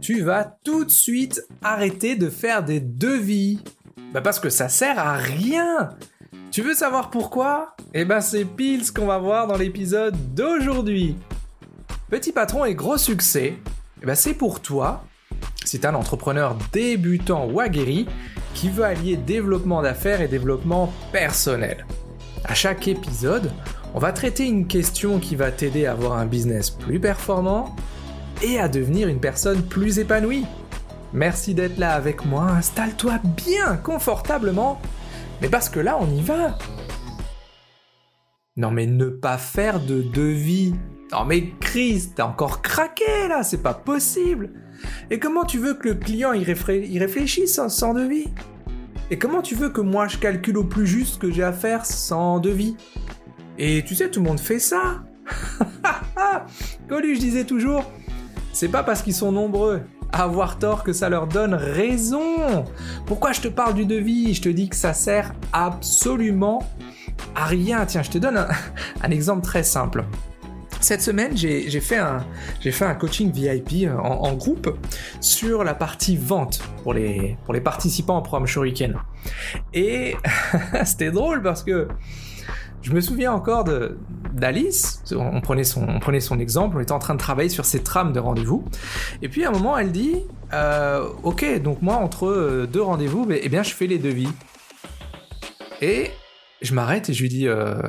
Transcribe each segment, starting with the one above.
tu vas tout de suite arrêter de faire des devis. Bah parce que ça sert à rien. Tu veux savoir pourquoi? Eh ben c'est pile ce qu'on va voir dans l'épisode d'aujourd'hui. Petit patron et gros succès, eh ben c'est pour toi, si un entrepreneur débutant ou aguerri qui veut allier développement d'affaires et développement personnel. À chaque épisode, on va traiter une question qui va t'aider à avoir un business plus performant et à devenir une personne plus épanouie. Merci d'être là avec moi, installe-toi bien confortablement, mais parce que là on y va. Non mais ne pas faire de devis. Non mais Chris, t'as encore craqué là, c'est pas possible. Et comment tu veux que le client y, réfléchisse sans devis? Et comment tu veux que moi je calcule au plus juste ce que j'ai à faire sans devis? Et tu sais, tout le monde fait ça. Coluche disait toujours, c'est pas parce qu'ils sont nombreux à avoir tort que ça leur donne raison. Pourquoi je te parle du devis? Je te dis que ça sert absolument à rien. Tiens, je te donne un, exemple très simple. Cette semaine, j'ai fait, un, coaching VIP en, en, groupe sur la partie vente pour les, pour les participants au programme Shuriken. Et c'était drôle parce que je me souviens encore d'Alice, on prenait, son, exemple, on était en train de travailler sur ses trames de rendez-vous, et puis à un moment elle dit, euh, ok, donc moi entre euh, deux rendez-vous, eh bien je fais les devis. Et je m'arrête et je lui dis, euh,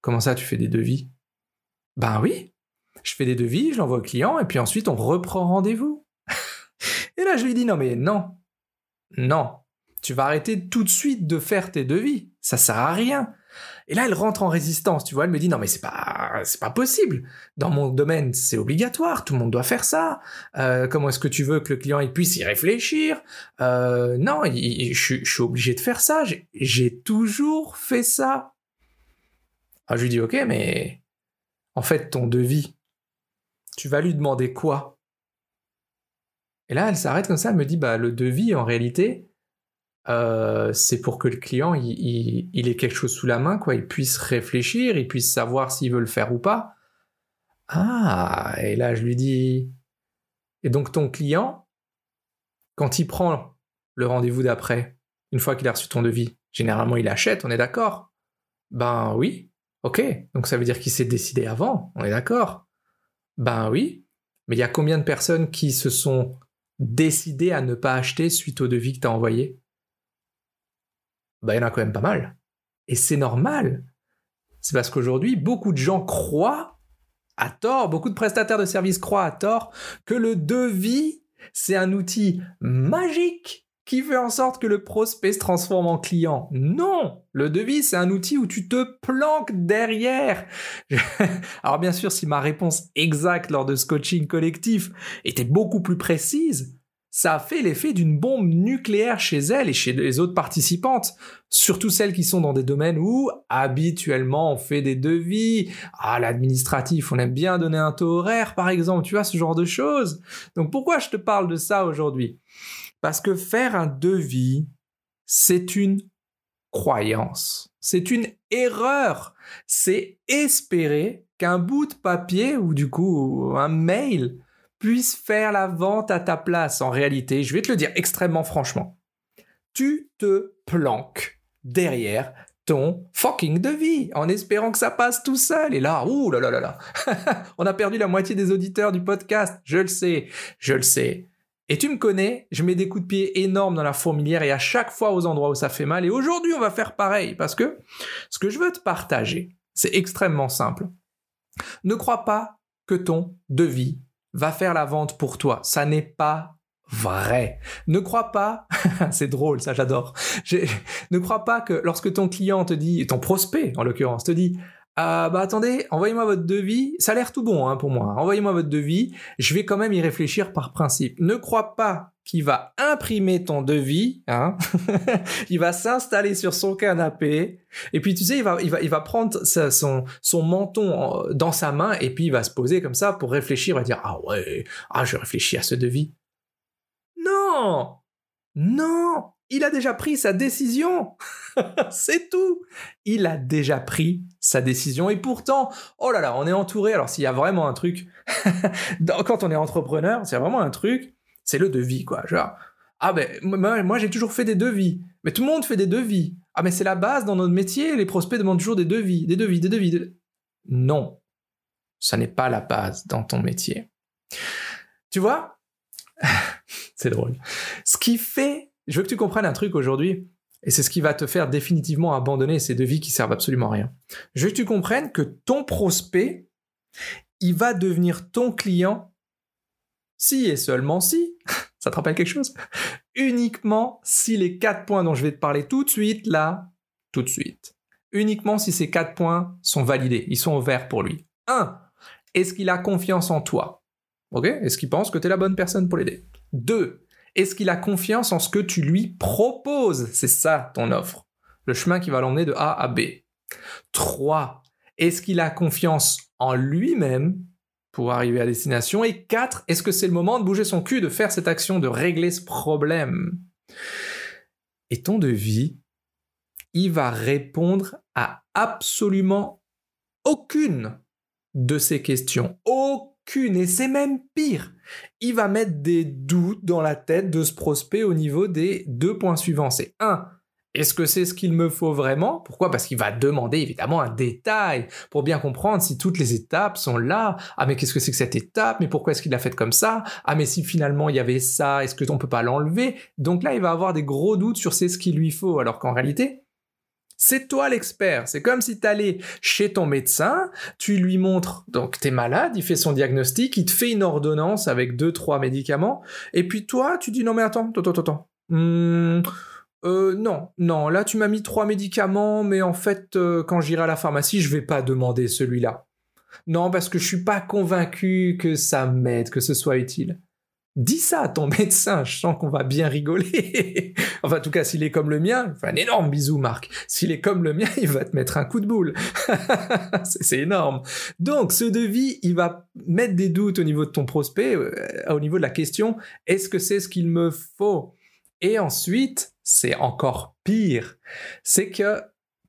comment ça tu fais des devis? Ben oui, je fais des devis, je l'envoie au client, et puis ensuite on reprend rendez-vous. et là je lui dis, non mais non, non, tu vas arrêter tout de suite de faire tes devis, ça sert à rien. Et là, elle rentre en résistance, tu vois. Elle me dit non, mais c'est pas, c'est pas possible. Dans mon domaine, c'est obligatoire. Tout le monde doit faire ça. Euh, comment est-ce que tu veux que le client puisse y réfléchir? Euh, Non, je, suis obligé de faire ça. J'ai toujours fait ça. Alors, je lui dis ok, mais en fait, ton devis, tu vas lui demander quoi? Et là, elle s'arrête comme ça. Elle me dit bah le devis, en réalité, euh, c'est pour que le client il, ait quelque chose sous la main, quoi, il puisse réfléchir, il puisse savoir s'il veut le faire ou pas. Ah, et là je lui dis, et donc ton client, quand il prend le rendez-vous d'après, une fois qu'il a reçu ton devis, généralement il achète, on est d'accord? Ben oui, ok, donc ça veut dire qu'il s'est décidé avant, on est d'accord. Ben oui, mais il y a combien de personnes qui se sont décidées à ne pas acheter suite au devis que tu as envoyé? Bah, il y en a quand même pas mal. Et c'est normal. C'est parce qu'aujourd'hui, beaucoup de gens croient à tort, beaucoup de prestataires de services croient à tort que le devis, c'est un outil magique qui fait en sorte que le prospect se transforme en client. Non, le devis, c'est un outil où tu te planques derrière. Alors bien sûr, si ma réponse exacte lors de ce coaching collectif était beaucoup plus précise, ça a fait l'effet d'une bombe nucléaire chez elle et chez les autres participantes, surtout celles qui sont dans des domaines où habituellement on fait des devis. Ah, l'administratif, on aime bien donner un taux horaire par exemple, tu vois, ce genre de choses. Donc pourquoi je te parle de ça aujourd'hui? Parce que faire un devis, c'est une croyance, c'est une erreur, c'est espérer qu'un bout de papier ou du coup un mail puisse faire la vente à ta place. En réalité, je vais te le dire extrêmement franchement, tu te planques derrière ton fucking devis en espérant que ça passe tout seul. Et là, ouh là là là là, on a perdu la moitié des auditeurs du podcast. Je le sais, je le sais. Et tu me connais, je mets des coups de pied énormes dans la fourmilière et à chaque fois aux endroits où ça fait mal. Et aujourd'hui, on va faire pareil parce que ce que je veux te partager, c'est extrêmement simple. Ne crois pas que ton devis va faire la vente pour toi. Ça n'est pas vrai. Ne crois pas, c'est drôle, ça j'adore. Ne crois pas que lorsque ton client te dit, ton prospect en l'occurrence, te dit, ah bah attendez, envoyez-moi votre devis, ça a l'air tout bon hein, pour moi, envoyez-moi votre devis, je vais quand même y réfléchir par principe. Ne crois pas qu'il va imprimer ton devis, hein. Il va s'installer sur son canapé, et puis tu sais, il va, il va, il va prendre son, son menton dans sa main, et puis il va se poser comme ça pour réfléchir, il va dire, ah ouais, ah je réfléchis à ce devis. Non! Non! Il a déjà pris sa décision! C'est tout! Il a déjà pris sa décision, et pourtant, oh là là, on est entouré, alors s'il y a vraiment un truc, quand on est entrepreneur, c'est vraiment un truc, C'est le devis, quoi. Genre, ah ben, moi, j'ai toujours fait des devis. Mais tout le monde fait des devis. Ah mais c'est la base dans notre métier, les prospects demandent toujours des devis, des devis, des devis. Non, ça n'est pas la base dans ton métier. Tu vois? C'est drôle. Ce qui fait, je veux que tu comprennes un truc aujourd'hui, et c'est ce qui va te faire définitivement abandonner ces devis qui servent absolument à rien. Je veux que tu comprennes que ton prospect, il va devenir ton client si et seulement si, ça te rappelle quelque chose? Uniquement si les quatre points dont je vais te parler tout de suite, là, tout de suite, uniquement si ces quatre points sont validés, ils sont ouverts pour lui. 1. Est-ce qu'il a confiance en toi? Ok? Est-ce qu'il pense que tu es la bonne personne pour l'aider? 2. Est-ce qu'il a confiance en ce que tu lui proposes? C'est ça ton offre. Le chemin qui va l'emmener de A à B. 3. Est-ce qu'il a confiance en lui-même? Pour arriver à destination Et 4. Est-ce que c'est le moment de bouger son cul, de faire cette action, de régler ce problème? Et ton devis, il va répondre à absolument aucune de ces questions. Aucune. Et c'est même pire. Il va mettre des doutes dans la tête de ce prospect au niveau des deux points suivants. C'est un, est-ce que c'est ce qu'il me faut vraiment? Pourquoi? Parce qu'il va demander évidemment un détail pour bien comprendre si toutes les étapes sont là. Ah mais qu'est-ce que c'est que cette étape? Mais pourquoi est-ce qu'il l'a faite comme ça? Ah mais si finalement il y avait ça, est-ce que on peut pas l'enlever? Donc là il va avoir des gros doutes sur c'est ce qu'il lui faut alors qu'en réalité c'est toi l'expert. C'est comme si tu chez ton médecin, tu lui montres, donc t'es malade, il fait son diagnostic, il te fait une ordonnance avec deux, trois médicaments, et puis toi, tu dis non mais attends, attends, attends, attends. Hmm, euh, non, non, là tu m'as mis trois médicaments, mais en fait, euh, quand j'irai à la pharmacie, je vais pas demander celui-là. Non, parce que je suis pas convaincu que ça m'aide, que ce soit utile. Dis ça à ton médecin, je sens qu'on va bien rigoler. enfin, en tout cas, s'il est comme le mien, un énorme bisou, Marc. S'il est comme le mien, il va te mettre un coup de boule. c'est énorme. Donc, ce devis, il va mettre des doutes au niveau de ton prospect, euh, au niveau de la question, est-ce que c'est ce qu'il me faut? Et ensuite, c'est encore pire. C'est que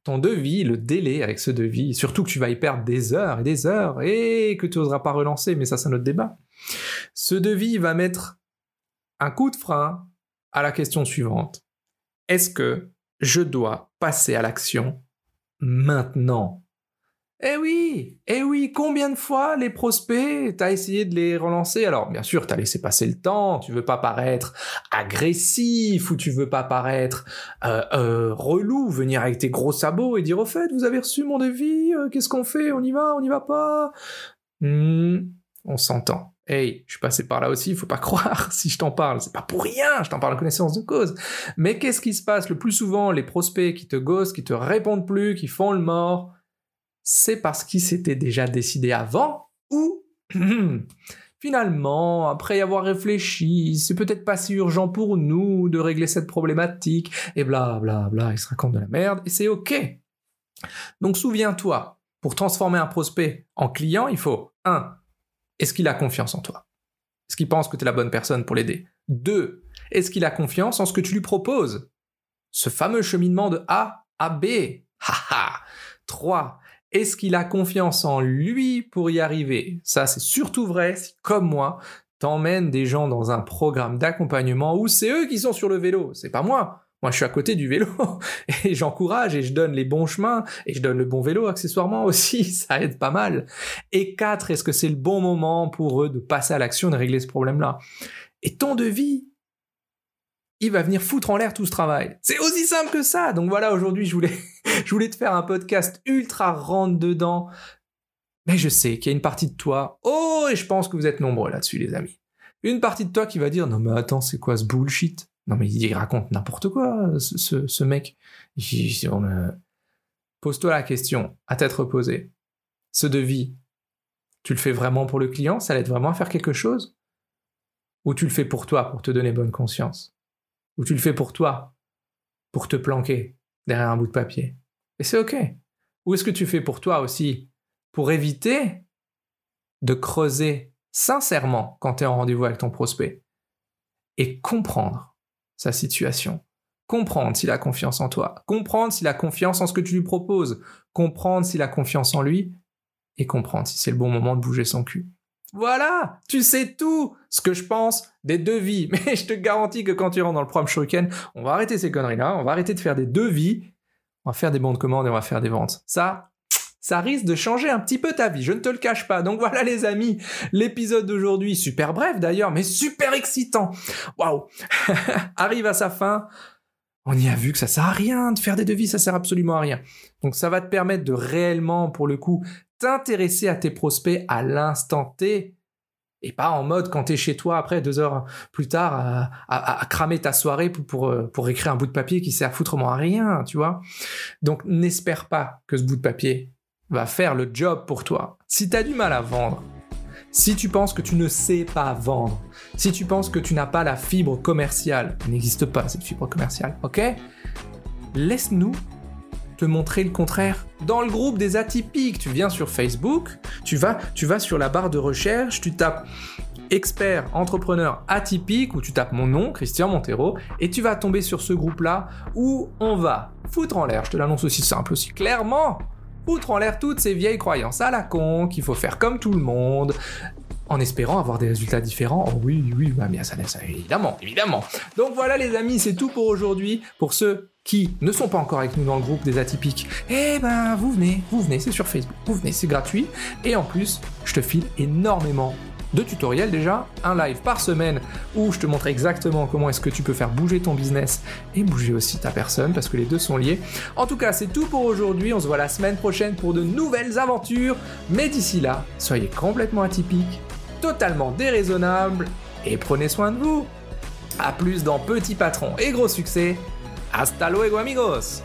ton devis, le délai avec ce devis, surtout que tu vas y perdre des heures et des heures et que tu n'oseras pas relancer, mais ça, c'est notre débat ce devis va mettre un coup de frein à la question suivante. Est-ce que je dois passer à l'action maintenant? Eh oui, eh oui, combien de fois les prospects, t'as essayé de les relancer? Alors bien sûr, t'as laissé passer le temps, tu veux pas paraître agressif ou tu veux pas paraître euh, euh, relou, venir avec tes gros sabots et dire au fait, vous avez reçu mon devis, euh, qu'est-ce qu'on fait? On y va, on y va pas? Hmm, On s'entend. Hey, je suis passé par là aussi, il faut pas croire si je t'en parle, c'est pas pour rien, je t'en parle en connaissance de cause. Mais qu'est-ce qui se passe? Le plus souvent Les prospects qui te gossent, qui te répondent plus, qui font le mort, c'est parce qu'ils s'étaient déjà décidés avant ou finalement, après y avoir réfléchi, c'est peut-être pas si urgent pour nous de régler cette problématique, et bla bla bla, ils se racontent de la merde, et c'est ok. Donc souviens-toi, pour transformer un prospect en client, il faut 1 est-ce qu'il a confiance en toi? Est-ce qu'il pense que tu es la bonne personne pour l'aider? Deux, est-ce qu'il a confiance en ce que tu lui proposes? Ce fameux cheminement de A à B. Ha 3. Est-ce qu'il a confiance en lui pour y arriver? Ça, c'est surtout vrai si, comme moi, t'emmènes des gens dans un programme d'accompagnement où c'est eux qui sont sur le vélo, c'est pas moi. Moi, je suis à côté du vélo et j'encourage et je donne les bons chemins et je donne le bon vélo accessoirement aussi. Ça aide pas mal. Et quatre, est-ce que c'est le bon moment pour eux de passer à l'action, de régler ce problème-là? Et ton devis, il va venir foutre en l'air tout ce travail. C'est aussi simple que ça. Donc voilà, aujourd'hui, je voulais, je voulais te faire un podcast ultra rentre dedans. Mais je sais qu'il y a une partie de toi. Oh, et je pense que vous êtes nombreux là-dessus, les amis. Une partie de toi qui va dire non mais attends, c'est quoi ce bullshit? Non mais il raconte n'importe quoi, ce, mec. Pose-toi la question, à tête reposée. Ce devis, tu le fais vraiment pour le client? Ça l'aide vraiment à faire quelque chose? Ou tu le fais pour toi, pour te donner bonne conscience? Ou tu le fais pour toi, pour te planquer derrière un bout de papier Et c'est ok. Ou est-ce que tu fais pour toi aussi, pour éviter de creuser sincèrement quand tu es en rendez-vous avec ton prospect et comprendre sa situation. Comprendre s'il a confiance en toi. Comprendre s'il a confiance en ce que tu lui proposes. Comprendre s'il a confiance en lui. Et comprendre si c'est le bon moment de bouger son cul. Voilà, tu sais tout ce que je pense des devis. Mais je te garantis que quand tu rentres dans le programme Shuriken, on va arrêter ces conneries-là, on va arrêter de faire des devis, on va faire des bons de commande et on va faire des ventes. Ça, ça risque de changer un petit peu ta vie, je ne te le cache pas. Donc voilà les amis, l'épisode d'aujourd'hui, super bref d'ailleurs, mais super excitant. Waouh Arrive à sa fin. On y a vu que ça sert à rien de faire des devis, ça sert absolument à rien. Donc ça va te permettre de réellement, pour le coup, t'intéresser à tes prospects à l'instant T et pas en mode quand t'es chez toi après deux heures plus tard à, cramer ta soirée pour, euh, pour, écrire un bout de papier qui sert foutrement à rien, tu vois. Donc n'espère pas que ce bout de papier va faire le job pour toi. Si t'as du mal à vendre, si tu penses que tu ne sais pas vendre, si tu penses que tu n'as pas la fibre commerciale, il n'existe pas cette fibre commerciale, ok? Laisse-nous montrer le contraire. Dans le groupe des atypiques, tu viens sur Facebook, tu vas, tu vas sur la barre de recherche, tu tapes expert entrepreneur atypique ou tu tapes mon nom, Christian Montero, et tu vas tomber sur ce groupe-là où on va foutre en l'air, je te l'annonce aussi simple aussi clairement, foutre en l'air toutes ces vieilles croyances à la con, qu'il faut faire comme tout le monde, en espérant avoir des résultats différents. Oh oui, oui, bah bien ça, ça, évidemment, évidemment. Donc voilà les amis, c'est tout pour aujourd'hui. Pour ceux qui ne sont pas encore avec nous dans le groupe des atypiques, eh ben vous venez, vous venez, c'est sur Facebook, vous venez, c'est gratuit. Et en plus, je te file énormément de tutoriels déjà, un live par semaine où je te montre exactement comment est-ce que tu peux faire bouger ton business et bouger aussi ta personne parce que les deux sont liés. En tout cas, c'est tout pour aujourd'hui. On se voit la semaine prochaine pour de nouvelles aventures. Mais d'ici là, soyez complètement atypiques totalement déraisonnable et prenez soin de vous. A plus dans Petit Patron et Gros Succès. Hasta luego amigos